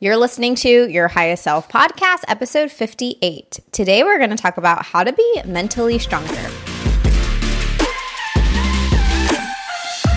You're listening to Your Highest Self podcast, episode 58. Today, we're going to talk about how to be mentally stronger.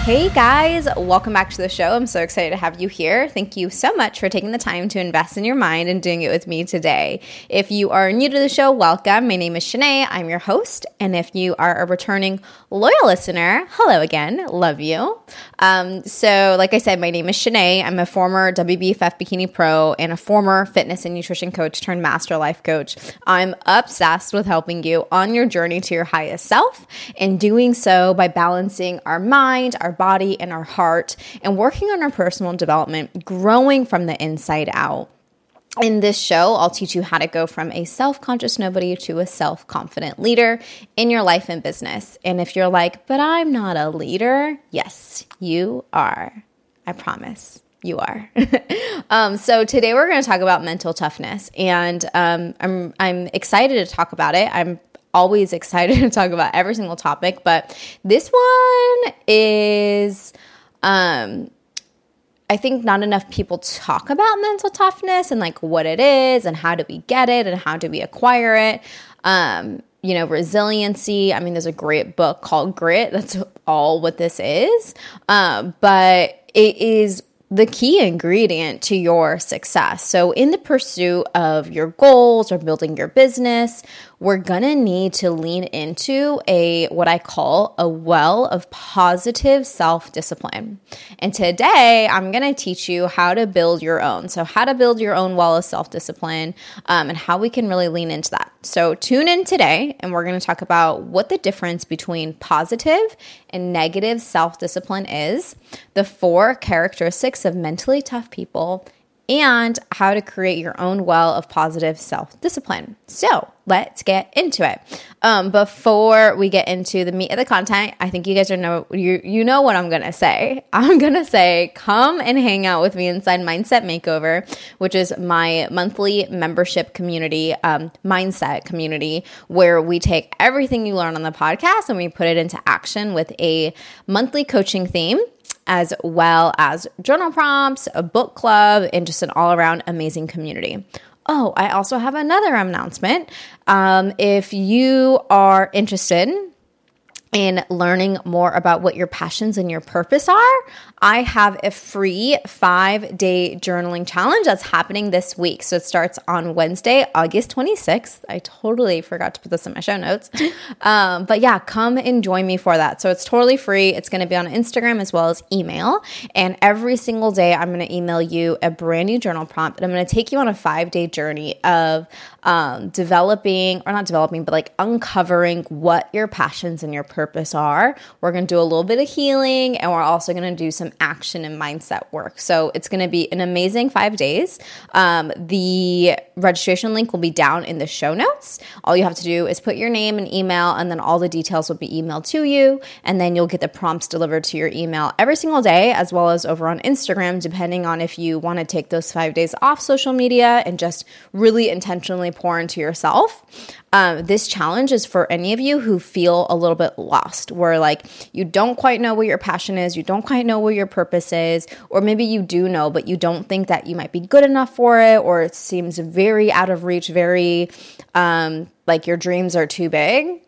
Hey guys, welcome back to the show. I'm so excited to have you here. Thank you so much for taking the time to invest in your mind and doing it with me today. If you are new to the show, welcome. My name is Shanae. I'm your host. And if you are a returning loyal listener, hello again. Love you. Um, so, like I said, my name is Shanae. I'm a former WBFF Bikini Pro and a former fitness and nutrition coach turned master life coach. I'm obsessed with helping you on your journey to your highest self and doing so by balancing our mind, our body and our heart and working on our personal development, growing from the inside out. In this show, I'll teach you how to go from a self conscious nobody to a self confident leader in your life and business. And if you're like, but I'm not a leader, yes, you are. I promise you are. um, so today we're going to talk about mental toughness, and um, I'm I'm excited to talk about it. I'm always excited to talk about every single topic, but this one is um I think not enough people talk about mental toughness and like what it is and how do we get it and how do we acquire it. Um, you know, resiliency. I mean, there's a great book called Grit. That's all what this is. Um, but it is the key ingredient to your success. So, in the pursuit of your goals or building your business, we're gonna need to lean into a what I call a well of positive self discipline. And today I'm gonna teach you how to build your own. So, how to build your own well of self discipline um, and how we can really lean into that. So, tune in today and we're gonna talk about what the difference between positive and negative self discipline is, the four characteristics of mentally tough people and how to create your own well of positive self discipline. So let's get into it. Um, before we get into the meat of the content, I think you guys are know you you know what I'm gonna say. I'm gonna say come and hang out with me inside Mindset Makeover, which is my monthly membership community, um, mindset community, where we take everything you learn on the podcast and we put it into action with a monthly coaching theme as well as journal prompts, a book club, and just an all around amazing community. Oh, I also have another announcement. Um, if you are interested in learning more about what your passions and your purpose are, I have a free five day journaling challenge that's happening this week. So it starts on Wednesday, August 26th. I totally forgot to put this in my show notes. Um, but yeah, come and join me for that. So it's totally free. It's going to be on Instagram as well as email. And every single day, I'm going to email you a brand new journal prompt. And I'm going to take you on a five day journey of um, developing, or not developing, but like uncovering what your passions and your purpose are. We're going to do a little bit of healing and we're also going to do some action and mindset work. So it's going to be an amazing five days. Um, the registration link will be down in the show notes. All you have to do is put your name and email, and then all the details will be emailed to you. And then you'll get the prompts delivered to your email every single day, as well as over on Instagram, depending on if you want to take those five days off social media and just really intentionally pour into yourself. Um, this challenge is for any of you who feel a little bit lost, where like you don't quite know what your passion is, you don't quite know what your purpose is, or maybe you do know, but you don't think that you might be good enough for it, or it seems very out of reach, very um, like your dreams are too big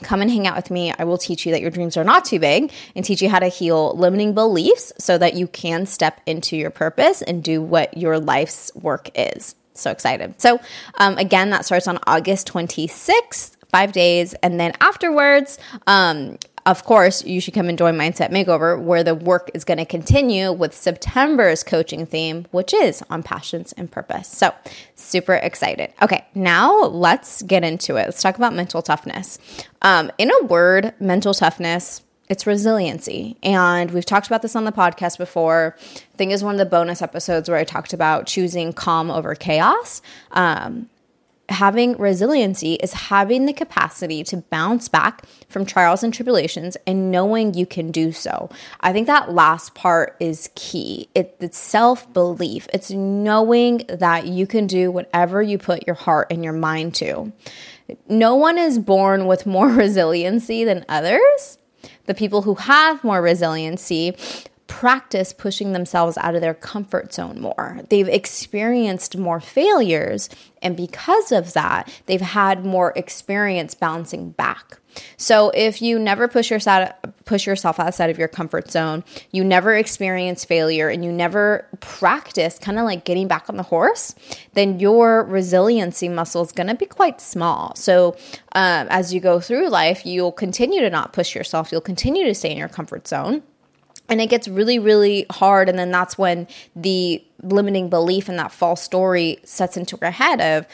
come and hang out with me. I will teach you that your dreams are not too big and teach you how to heal limiting beliefs so that you can step into your purpose and do what your life's work is. So excited. So, um, again, that starts on August 26th, five days. And then afterwards, um, of course, you should come and join Mindset Makeover, where the work is going to continue with September's coaching theme, which is on passions and purpose. So, super excited. Okay, now let's get into it. Let's talk about mental toughness. Um, in a word, mental toughness it's resiliency. And we've talked about this on the podcast before. I think is one of the bonus episodes where I talked about choosing calm over chaos. Um, having resiliency is having the capacity to bounce back from trials and tribulations and knowing you can do so. I think that last part is key. It, it's self belief, it's knowing that you can do whatever you put your heart and your mind to. No one is born with more resiliency than others the people who have more resiliency practice pushing themselves out of their comfort zone more. They've experienced more failures. And because of that, they've had more experience bouncing back. So if you never push yourself push yourself outside of your comfort zone, you never experience failure and you never practice kind of like getting back on the horse, then your resiliency muscle is going to be quite small. So um, as you go through life, you'll continue to not push yourself. You'll continue to stay in your comfort zone and it gets really really hard and then that's when the limiting belief and that false story sets into our head of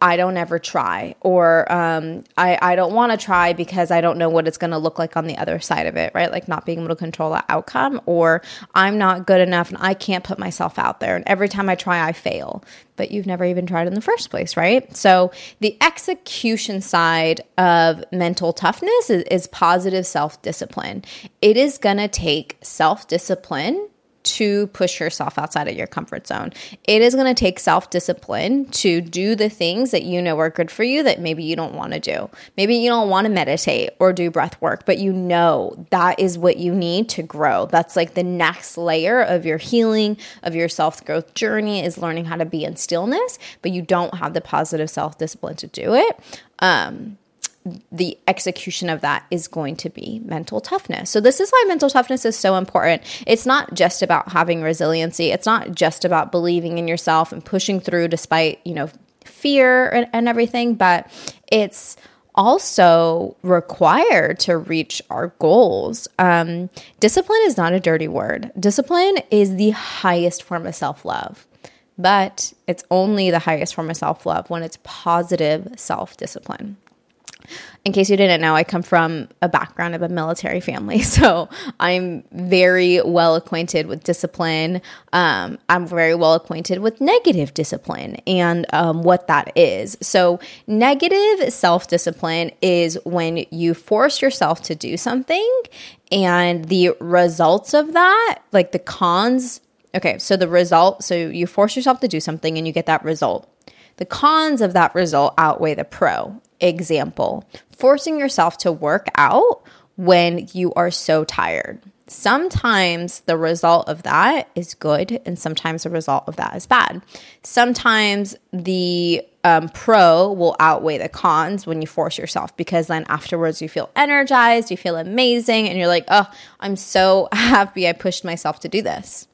I don't ever try, or um, I, I don't want to try because I don't know what it's going to look like on the other side of it, right? Like not being able to control the outcome, or I'm not good enough and I can't put myself out there. And every time I try, I fail. But you've never even tried in the first place, right? So the execution side of mental toughness is, is positive self discipline. It is going to take self discipline to push yourself outside of your comfort zone. It is going to take self discipline to do the things that you know are good for you that maybe you don't want to do. Maybe you don't want to meditate or do breath work, but you know that is what you need to grow. That's like the next layer of your healing, of your self growth journey is learning how to be in stillness, but you don't have the positive self discipline to do it. Um, the execution of that is going to be mental toughness. So, this is why mental toughness is so important. It's not just about having resiliency, it's not just about believing in yourself and pushing through despite, you know, fear and, and everything, but it's also required to reach our goals. Um, discipline is not a dirty word. Discipline is the highest form of self love, but it's only the highest form of self love when it's positive self discipline in case you didn't know, I come from a background of a military family. So I'm very well acquainted with discipline. Um, I'm very well acquainted with negative discipline and um, what that is. So, negative self discipline is when you force yourself to do something and the results of that, like the cons. Okay, so the result, so you force yourself to do something and you get that result. The cons of that result outweigh the pro. Example forcing yourself to work out when you are so tired. Sometimes the result of that is good, and sometimes the result of that is bad. Sometimes the um, pro will outweigh the cons when you force yourself because then afterwards you feel energized, you feel amazing, and you're like, oh, I'm so happy I pushed myself to do this.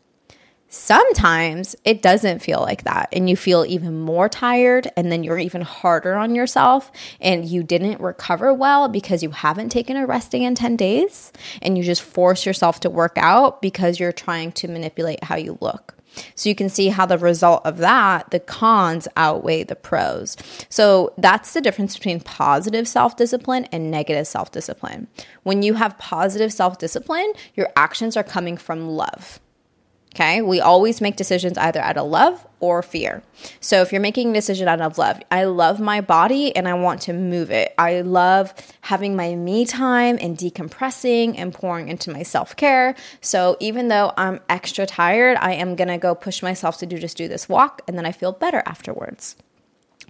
Sometimes it doesn't feel like that, and you feel even more tired, and then you're even harder on yourself, and you didn't recover well because you haven't taken a resting in 10 days, and you just force yourself to work out because you're trying to manipulate how you look. So you can see how the result of that, the cons outweigh the pros. So that's the difference between positive self discipline and negative self discipline. When you have positive self discipline, your actions are coming from love. Okay. We always make decisions either out of love or fear. So if you're making a decision out of love, I love my body and I want to move it. I love having my me time and decompressing and pouring into my self care. So even though I'm extra tired, I am going to go push myself to do just do this walk and then I feel better afterwards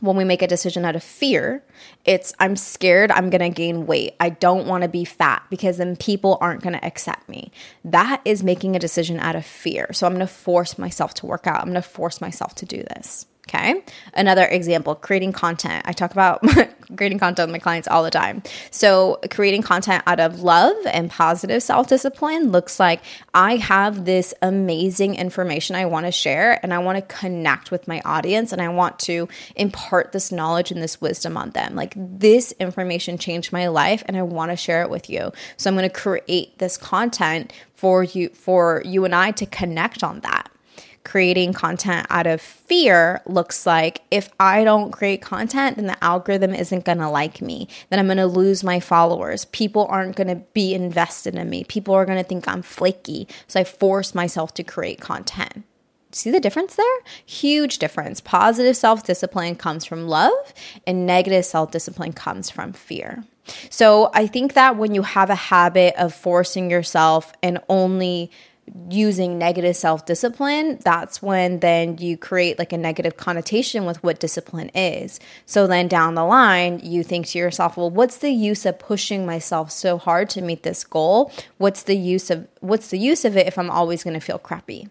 when we make a decision out of fear, it's I'm scared I'm going to gain weight. I don't want to be fat because then people aren't going to accept me. That is making a decision out of fear. So I'm going to force myself to work out. I'm going to force myself to do this. Okay. Another example, creating content. I talk about creating content with my clients all the time. So, creating content out of love and positive self discipline looks like I have this amazing information I want to share and I want to connect with my audience and I want to impart this knowledge and this wisdom on them. Like, this information changed my life and I want to share it with you. So, I'm going to create this content for you for you and I to connect on that creating content out of fear looks like if I don't create content, then the algorithm isn't to like me. Then I'm to lose my followers. People aren't to be invested in me. People are to think I'm flaky. So I force myself to create content. See the difference there? Huge difference. Positive self discipline comes from love, and negative self discipline comes from fear. So I think that when you have a habit of forcing yourself and only using negative self discipline, that's when then you create like a negative connotation with what discipline is. So then down the line, you think to yourself, well, what's the use of pushing myself so hard to meet this goal? What's the use of what's the use of it if I'm always going to feel crappy?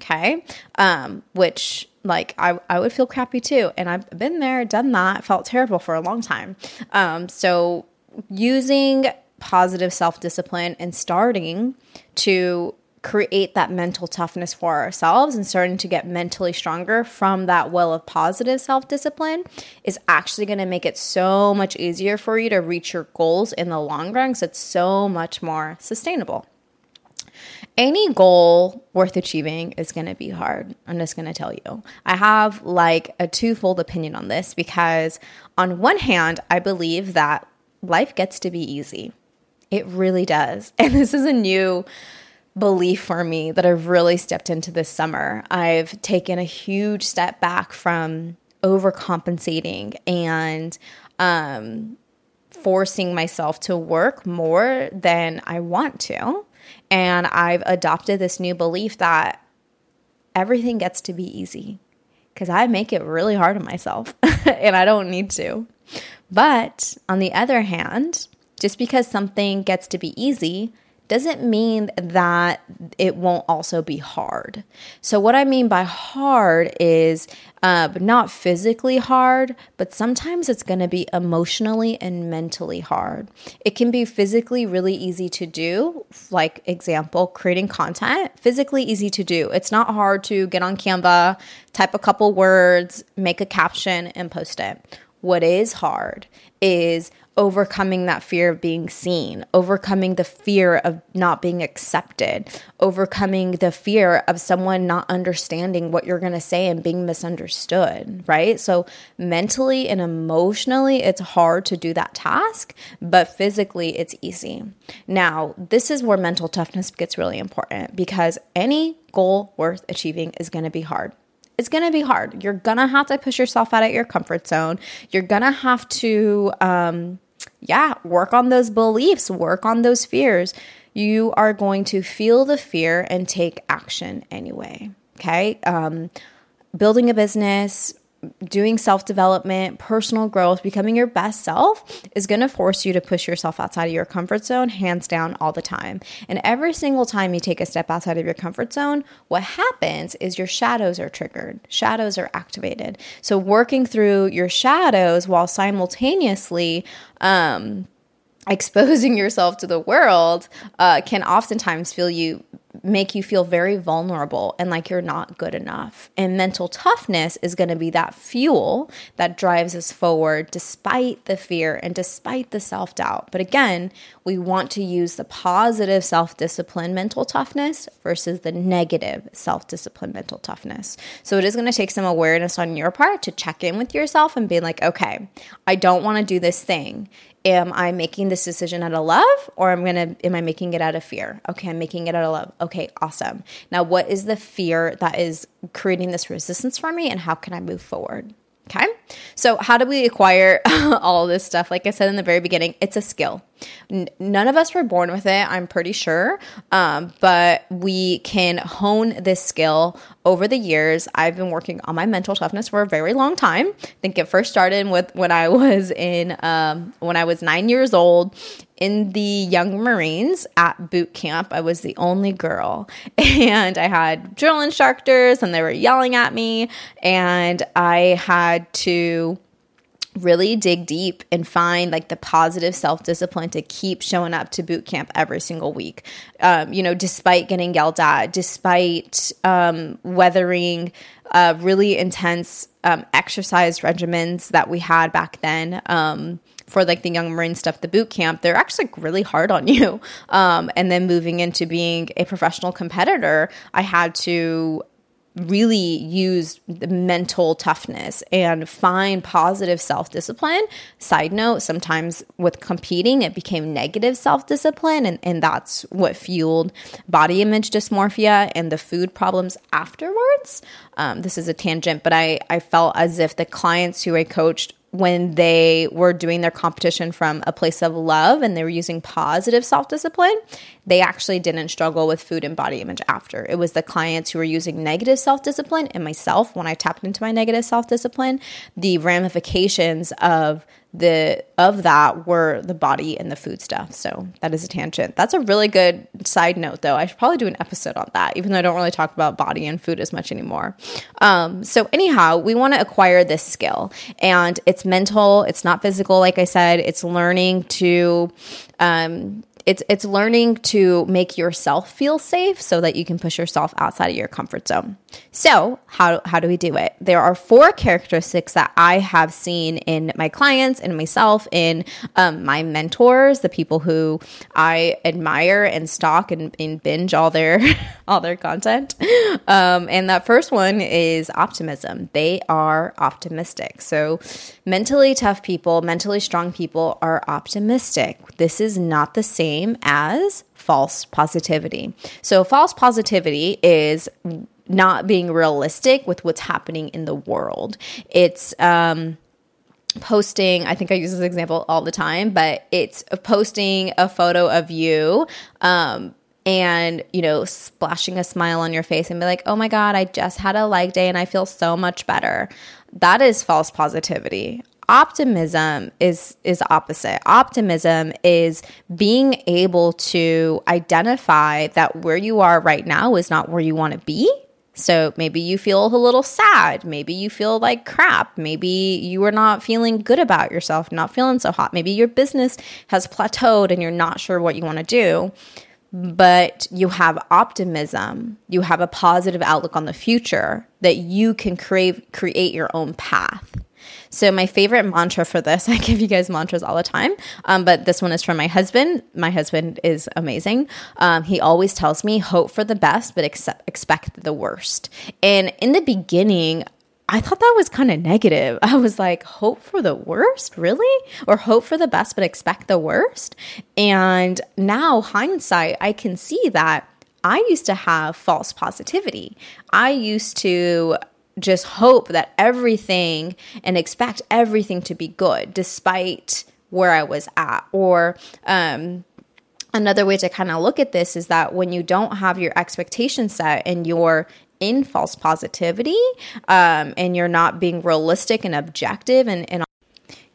Okay. Um, which like I, I would feel crappy too. And I've been there, done that, felt terrible for a long time. Um, so using positive self discipline and starting to create that mental toughness for ourselves and starting to get mentally stronger from that well of positive self discipline is actually going to make it so much easier for you to reach your goals in the long run because it's so much more sustainable. Any goal worth achieving is going to be hard. I'm just going to tell you. I have like a twofold opinion on this because, on one hand, I believe that life gets to be easy. It really does. And this is a new belief for me that I've really stepped into this summer. I've taken a huge step back from overcompensating and um, forcing myself to work more than I want to. And I've adopted this new belief that everything gets to be easy because I make it really hard on myself and I don't need to. But on the other hand, just because something gets to be easy doesn't mean that it won't also be hard. So, what I mean by hard is uh, not physically hard, but sometimes it's going to be emotionally and mentally hard. It can be physically really easy to do, like, example, creating content, physically easy to do. It's not hard to get on Canva, type a couple words, make a caption, and post it. What is hard is overcoming that fear of being seen, overcoming the fear of not being accepted, overcoming the fear of someone not understanding what you're going to say and being misunderstood, right? So, mentally and emotionally, it's hard to do that task, but physically, it's easy. Now, this is where mental toughness gets really important because any goal worth achieving is going to be hard it's going to be hard. You're going to have to push yourself out of your comfort zone. You're going to have to, um, yeah, work on those beliefs, work on those fears. You are going to feel the fear and take action anyway. Okay. Um, building a business, doing self development, personal growth, becoming your best self is going to force you to push yourself outside of your comfort zone, hands down, all the time. And every single time you take a step outside of your comfort zone, what happens is your shadows are triggered, shadows are activated. So, working through your shadows while simultaneously, um, exposing yourself to the world uh, can oftentimes feel you make you feel very vulnerable and like you're not good enough. And mental toughness is going to be that fuel that drives us forward despite the fear and despite the self doubt. But again, we want to use the positive self discipline mental toughness versus the negative self discipline mental toughness. So it is going to take some awareness on your part to check in with yourself and be like, okay, I don't want to do this thing am I making this decision out of love or am gonna am I making it out of fear? Okay, I'm making it out of love. Okay, awesome. Now what is the fear that is creating this resistance for me and how can I move forward? Okay. So, how do we acquire all this stuff? Like I said in the very beginning, it's a skill. None of us were born with it, I'm pretty sure. Um, but we can hone this skill over the years. I've been working on my mental toughness for a very long time. I think it first started with when I was in um, when I was nine years old in the Young Marines at boot camp. I was the only girl, and I had drill instructors, and they were yelling at me, and I had to really dig deep and find like the positive self discipline to keep showing up to boot camp every single week. Um, you know, despite getting yelled at, despite um, weathering uh, really intense um, exercise regimens that we had back then. For like the young marine stuff the boot camp they're actually really hard on you um, and then moving into being a professional competitor i had to really use the mental toughness and find positive self discipline. Side note, sometimes with competing, it became negative self discipline, and, and that's what fueled body image dysmorphia and the food problems afterwards. Um, this is a tangent, but I, I felt as if the clients who I coached when they were doing their competition from a place of love and they were using positive self discipline, they actually didn't struggle with food and body image after. It was the clients who were using negative self discipline and myself when I tapped into my negative self discipline, the ramifications of the of that were the body and the food stuff. So that is a tangent. That's a really good side note though. I should probably do an episode on that, even though I don't really talk about body and food as much anymore. Um, so anyhow, we want to acquire this skill and it's mental, it's not physical, like I said, it's learning to um, it's it's learning to make yourself feel safe so that you can push yourself outside of your comfort zone. So, how how do we do it? There are four characteristics that I have seen in my clients and myself, in um, my mentors, the people who I admire and stalk and, and binge all their all their content. Um, and that first one is optimism. They are optimistic. So, mentally tough people, mentally strong people are optimistic. This is not the same as false positivity. So, false positivity is not being realistic with what's happening in the world. It's, um, posting i think i use this example all the time but it's posting a photo of you um, and you know splashing a smile on your face and be like oh my god i just had a leg day and i feel so much better that is false positivity. Optimism is is opposite. Optimism is being able to identify that where you are right now is not where you want to be. So maybe you feel a little sad. Maybe you feel like crap. Maybe you are not feeling good about yourself not feeling so hot. Maybe your business has plateaued and you're not sure what you want to do but you have optimism you have a positive outlook on the future that you can crave create your own path so, my favorite mantra for this, I give you guys mantras all the time, um, but this one is from my husband. My husband is amazing. Um, he always tells me, hope for the best, but expect the worst. And in the beginning, I thought that was kind of negative. I was like, hope for the worst, really? Or hope for the best, but expect the worst? And now, hindsight, I can see that I used to have false positivity. I used to just hope that everything and expect everything to be good despite where I was at. Or um, another way to kind of look at this is that when you don't have your expectations set and you're in false positivity um, and you're not being realistic and objective and, and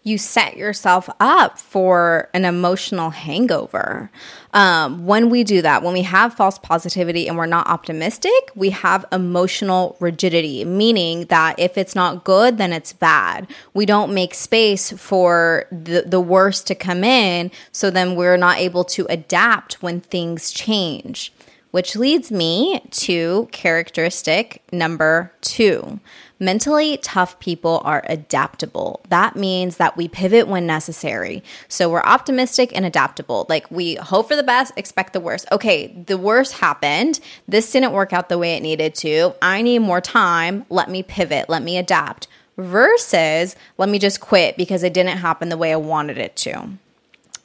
you set yourself up for an emotional hangover. Um, when we do that, when we have false positivity and we're not optimistic, we have emotional rigidity, meaning that if it's not good, then it's bad. We don't make space for the, the worst to come in, so then we're not able to adapt when things change. Which leads me to characteristic number two Mentally tough people are adaptable. That means that we pivot when necessary. So we're optimistic and adaptable. Like we hope for the best, expect the worst. Okay, the worst happened. This didn't work out the way it needed to. I need more time. Let me pivot. Let me adapt. Versus, let me just quit because it didn't happen the way I wanted it to.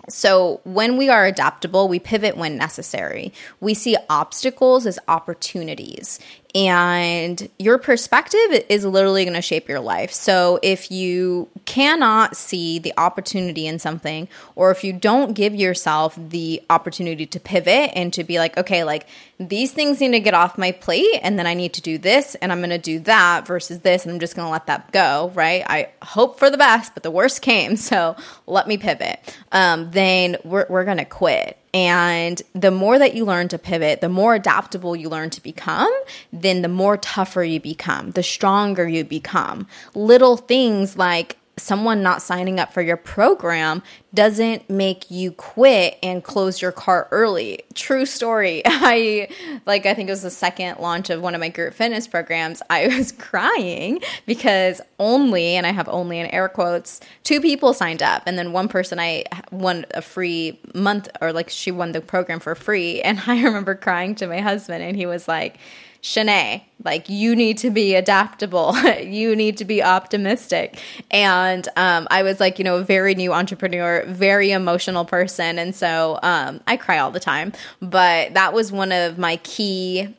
So, when we are adaptable, we pivot when necessary. We see obstacles as opportunities and your perspective is literally going to shape your life. So if you cannot see the opportunity in something, or if you don't give yourself the opportunity to pivot and to be like, okay, like these things need to get off my plate, and then I need to do this, and I'm going to do that versus this, and I'm just going to let that go, right? I hope for the best, but the worst came, so let me pivot. Um, then we're, we're going to quit and the more that you learn to pivot, the more adaptable you learn to become, then the more tougher you become, the stronger you become. Little things like someone not signing up for your program doesn't make you quit and close your cart early. True story. I like I think it was the second launch of one of my group fitness programs. I was crying because only and I have only in air quotes two people signed up and then one person I won a free month or like she won the program for free and I remember crying to my husband and he was like Shanae, like you need to be adaptable. you need to be optimistic. And um, I was like, you know, a very new entrepreneur, very emotional person. And so um, I cry all the time. But that was one of my key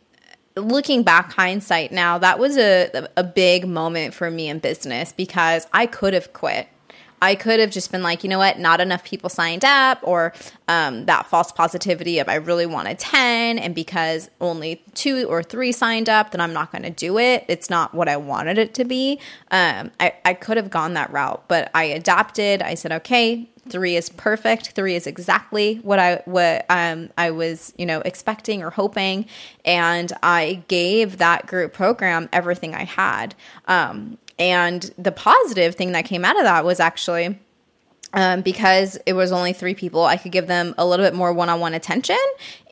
looking back hindsight now that was a, a big moment for me in business because i could have quit I could have just been like, you know what, not enough people signed up, or um, that false positivity of I really wanted 10, and because only two or three signed up, then I'm not going to do it. It's not what I wanted it to be. Um, I, I could have gone that route, but I adapted. I said, okay, three is perfect three is exactly what i what um, i was you know expecting or hoping and i gave that group program everything i had um, and the positive thing that came out of that was actually um, because it was only three people, I could give them a little bit more one on one attention.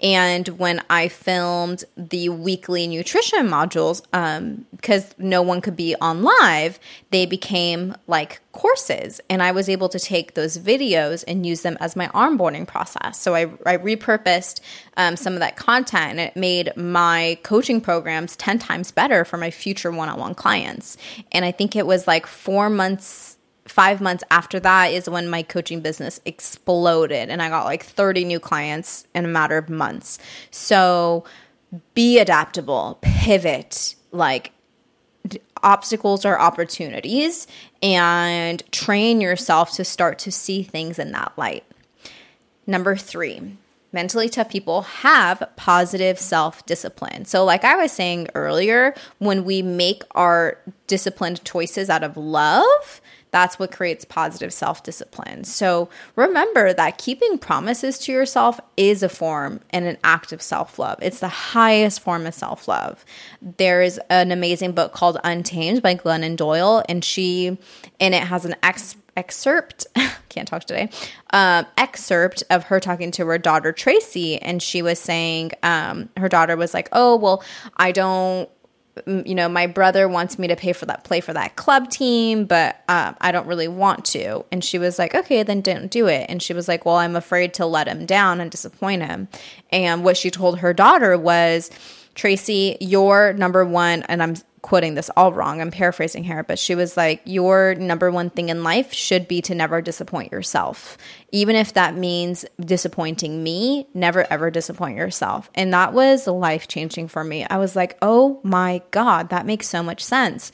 And when I filmed the weekly nutrition modules, um, because no one could be on live, they became like courses. And I was able to take those videos and use them as my onboarding process. So I, I repurposed um, some of that content and it made my coaching programs 10 times better for my future one on one clients. And I think it was like four months five months after that is when my coaching business exploded and I got like 30 new clients in a matter of months. So be adaptable, pivot, like obstacles are opportunities, and train yourself to start to see things in that light. Number three, mentally tough people have positive self discipline. So, like I was saying earlier, when we make our disciplined choices out of love, that's what creates positive self discipline. So remember that keeping promises to yourself is a form and an act of self love. It's the highest form of self love. There is an amazing book called Untamed by Glennon Doyle, and she, and it has an ex excerpt can't talk today um, excerpt of her talking to her daughter tracy and she was saying um, her daughter was like oh well i don't you know, my brother wants me to pay for that play for that club team, but um, I don't really want to. And she was like, okay, then don't do it. And she was like, well, I'm afraid to let him down and disappoint him. And what she told her daughter was, Tracy, you're number one, and I'm quoting this all wrong. I'm paraphrasing here, but she was like, Your number one thing in life should be to never disappoint yourself. Even if that means disappointing me, never ever disappoint yourself. And that was life changing for me. I was like, Oh my God, that makes so much sense.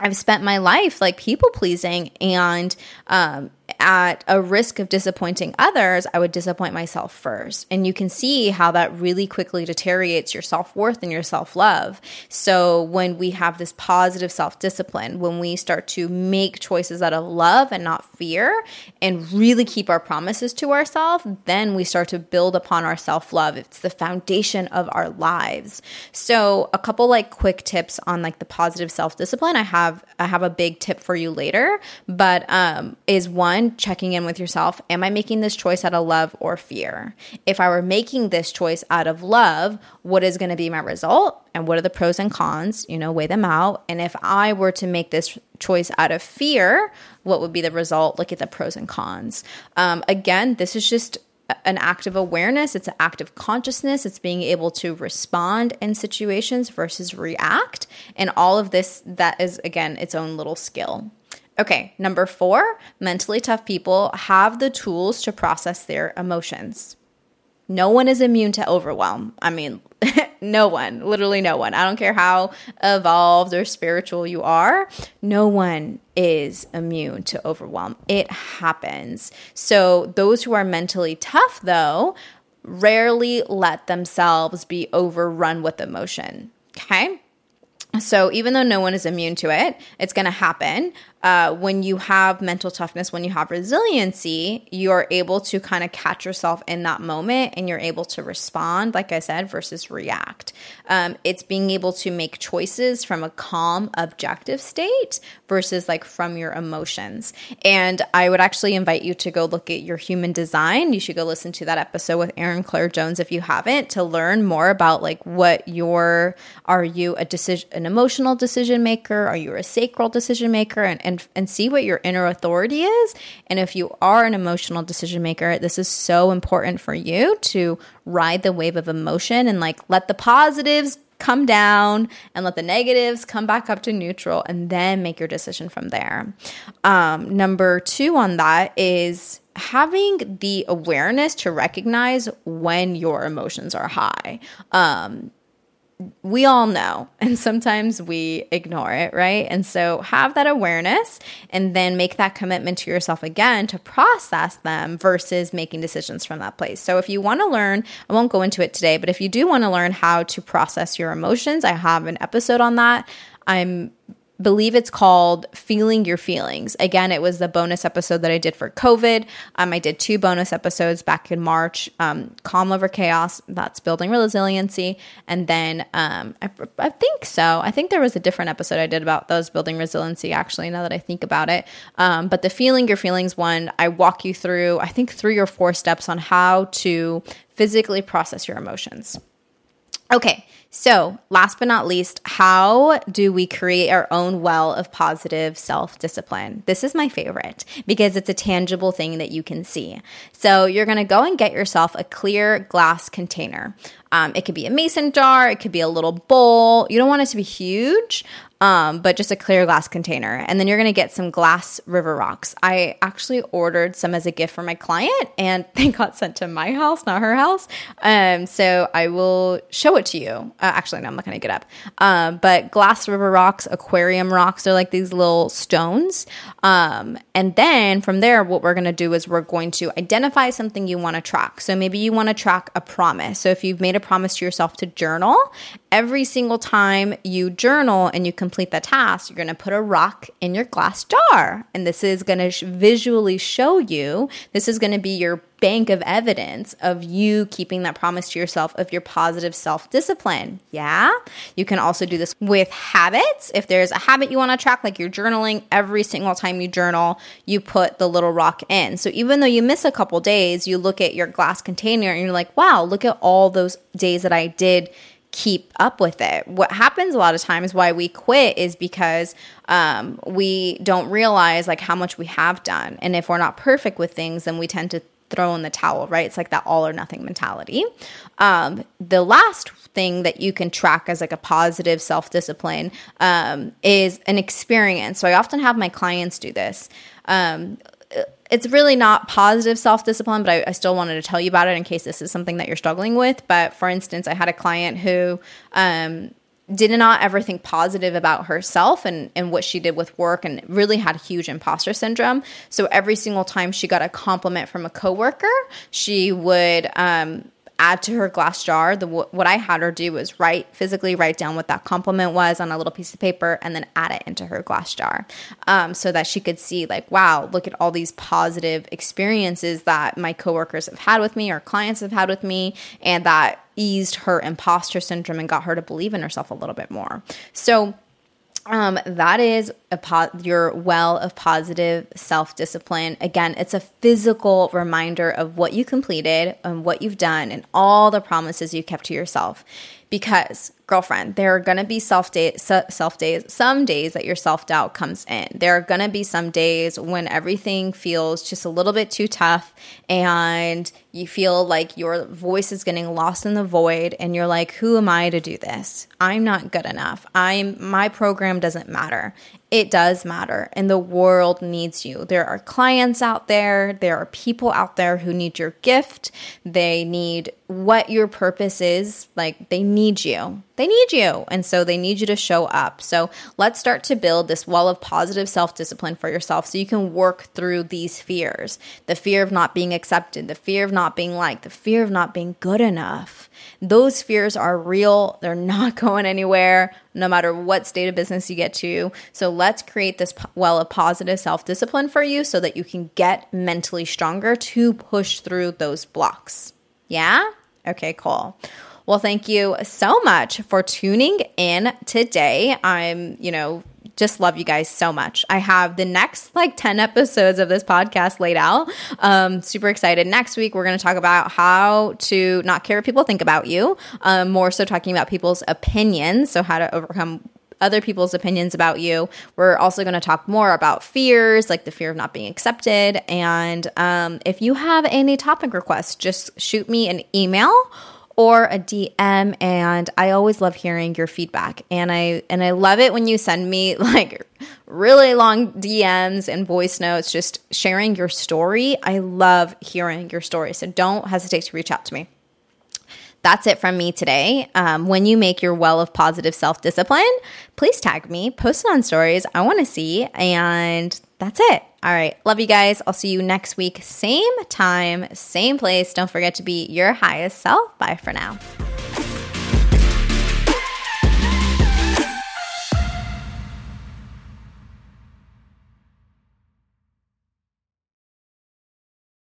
I've spent my life like people pleasing and um, at a risk of disappointing others, I would disappoint myself first. And you can see how that really quickly deteriorates your self worth and your self love. So, when we have this positive self discipline, when we start to make choices out of love and not fear, and really keep our promises to ourselves, then we start to build upon our self love. It's the foundation of our lives. So, a couple like quick tips on like the positive self discipline. I have I have a big tip for you later, but um, is one checking in with yourself Am I making this choice out of love or fear? If I were making this choice out of love, what is going to be my result? And what are the pros and cons? You know, weigh them out. And if I were to make this choice out of fear, what would be the result? Look at the pros and cons. Um, again, this is just an act of awareness, it's an act of consciousness, it's being able to respond in situations versus react. And all of this, that is, again, its own little skill. Okay, number four, mentally tough people have the tools to process their emotions. No one is immune to overwhelm. I mean, no one, literally no one. I don't care how evolved or spiritual you are, no one is immune to overwhelm. It happens. So, those who are mentally tough, though, rarely let themselves be overrun with emotion. Okay. So, even though no one is immune to it, it's going to happen uh, when you have mental toughness, when you have resiliency, you're able to kind of catch yourself in that moment and you're able to respond, like I said, versus react. Um, it's being able to make choices from a calm, objective state versus like from your emotions. And I would actually invite you to go look at your human design. You should go listen to that episode with Erin Claire Jones if you haven't to learn more about like what your are you a decision, an emotional decision maker? Are you a sacral decision maker? And, and and and see what your inner authority is. And if you are an emotional decision maker this is so important for you to ride the wave of emotion and like let the positives come down and let the negatives come back up to neutral and then make your decision from there. Um, number two on that is having the awareness to recognize when your emotions are high. Um, we all know, and sometimes we ignore it, right? And so have that awareness and then make that commitment to yourself again to process them versus making decisions from that place. So if you want to learn, I won't go into it today, but if you do want to learn how to process your emotions, I have an episode on that. I'm believe it's called Feeling Your Feelings. Again, it was the bonus episode that I did for COVID. Um, I did two bonus episodes back in March um, Calm Over Chaos, that's building resiliency. And then um, I, I, think so. I think there was a different episode I did about those building resiliency, actually, now that I think about it. Um, but the Feeling Your Feelings one, I walk you through, I think, three or four steps on how to physically process your emotions. Okay, so last but not least, how do we create our own well of positive self discipline? This is my favorite because it's a tangible thing that you can see. So you're gonna go and get yourself a clear glass container. Um, it could be a mason jar, it could be a little bowl. You don't want it to be huge, um, but just a clear glass container. And then you're gonna get some glass river rocks. I actually ordered some as a gift for my client, and they got sent to my house, not her house. Um, so I will show it to you. Uh, actually, no, I'm not gonna get up. Um, but glass river rocks, aquarium rocks, they're like these little stones. Um, and then from there, what we're gonna do is we're going to identify something you want to track. So maybe you want to track a promise. So if you've made a promise to yourself to journal, every single time you journal and you complete the task, you're going to put a rock in your glass jar. And this is going to visually show you, this is going to be your bank of evidence of you keeping that promise to yourself of your positive self discipline. Yeah. You can also do this with habits. If there's a habit you want to track, like you're journaling, every single time you journal, you put the little rock in. So even though you miss a couple days, you look at your glass container and you're like, wow, look at all those days that I did keep up with it. What happens a lot of times why we quit is because um, we don't realize like how much we have done. And if we're not perfect with things, then we tend to throw in the towel, right? It's like that all or nothing mentality. Um, the last thing that you can track as like a positive self discipline um, is an experience. So I often have my clients do this. Um, it's really not positive self discipline, but I, I, still wanted to tell you about it in case this is something that you're struggling with. But for instance, I had a client who um, did not ever think positive about herself and, and what she did with work and really had huge imposter syndrome. So every single time she got a compliment from a coworker, she would um, add to her glass jar. The what I had her do was write physically write down what that compliment was on a little piece of paper and then add it into her glass jar, um, so that she could see like, wow, look at all these positive experiences that my coworkers have had with me or clients have had with me, and that eased her imposter syndrome and got her to believe in herself a little bit more. So um, that is po- your well of positive self discipline. Again, it's a physical reminder of what you completed and what you've done and all the promises you kept to yourself. Because girlfriend, there are going to be self day, self days, some days that your self doubt comes in. There are going to be some days when everything feels just a little bit too tough and you feel like your voice is getting lost in the void and you're like, who am I to do this? I'm not good enough. I'm my program doesn't matter it does matter and the world needs you. There are clients out there, there are people out there who need your gift. They need what your purpose is. Like they need you. They need you. And so they need you to show up. So let's start to build this wall of positive self discipline for yourself so you can work through these fears the fear of not being accepted, the fear of not being liked, the fear of not being good enough. Those fears are real. They're not going anywhere, no matter what state of business you get to. So let's create this well of positive self discipline for you so that you can get mentally stronger to push through those blocks. Yeah? Okay, cool. Well, thank you so much for tuning in today. I'm, you know, just love you guys so much. I have the next like 10 episodes of this podcast laid out. Um, super excited. Next week, we're going to talk about how to not care what people think about you, um, more so talking about people's opinions. So, how to overcome other people's opinions about you. We're also going to talk more about fears, like the fear of not being accepted. And um, if you have any topic requests, just shoot me an email or a DM and I always love hearing your feedback. And I and I love it when you send me like really long DMs and voice notes just sharing your story. I love hearing your story. So don't hesitate to reach out to me. that's it from me today. Um, when you make your well of positive self discipline, please tag me, post it on stories. I want to see. And that's it. All right. Love you guys. I'll see you next week. Same time, same place. Don't forget to be your highest self. Bye for now.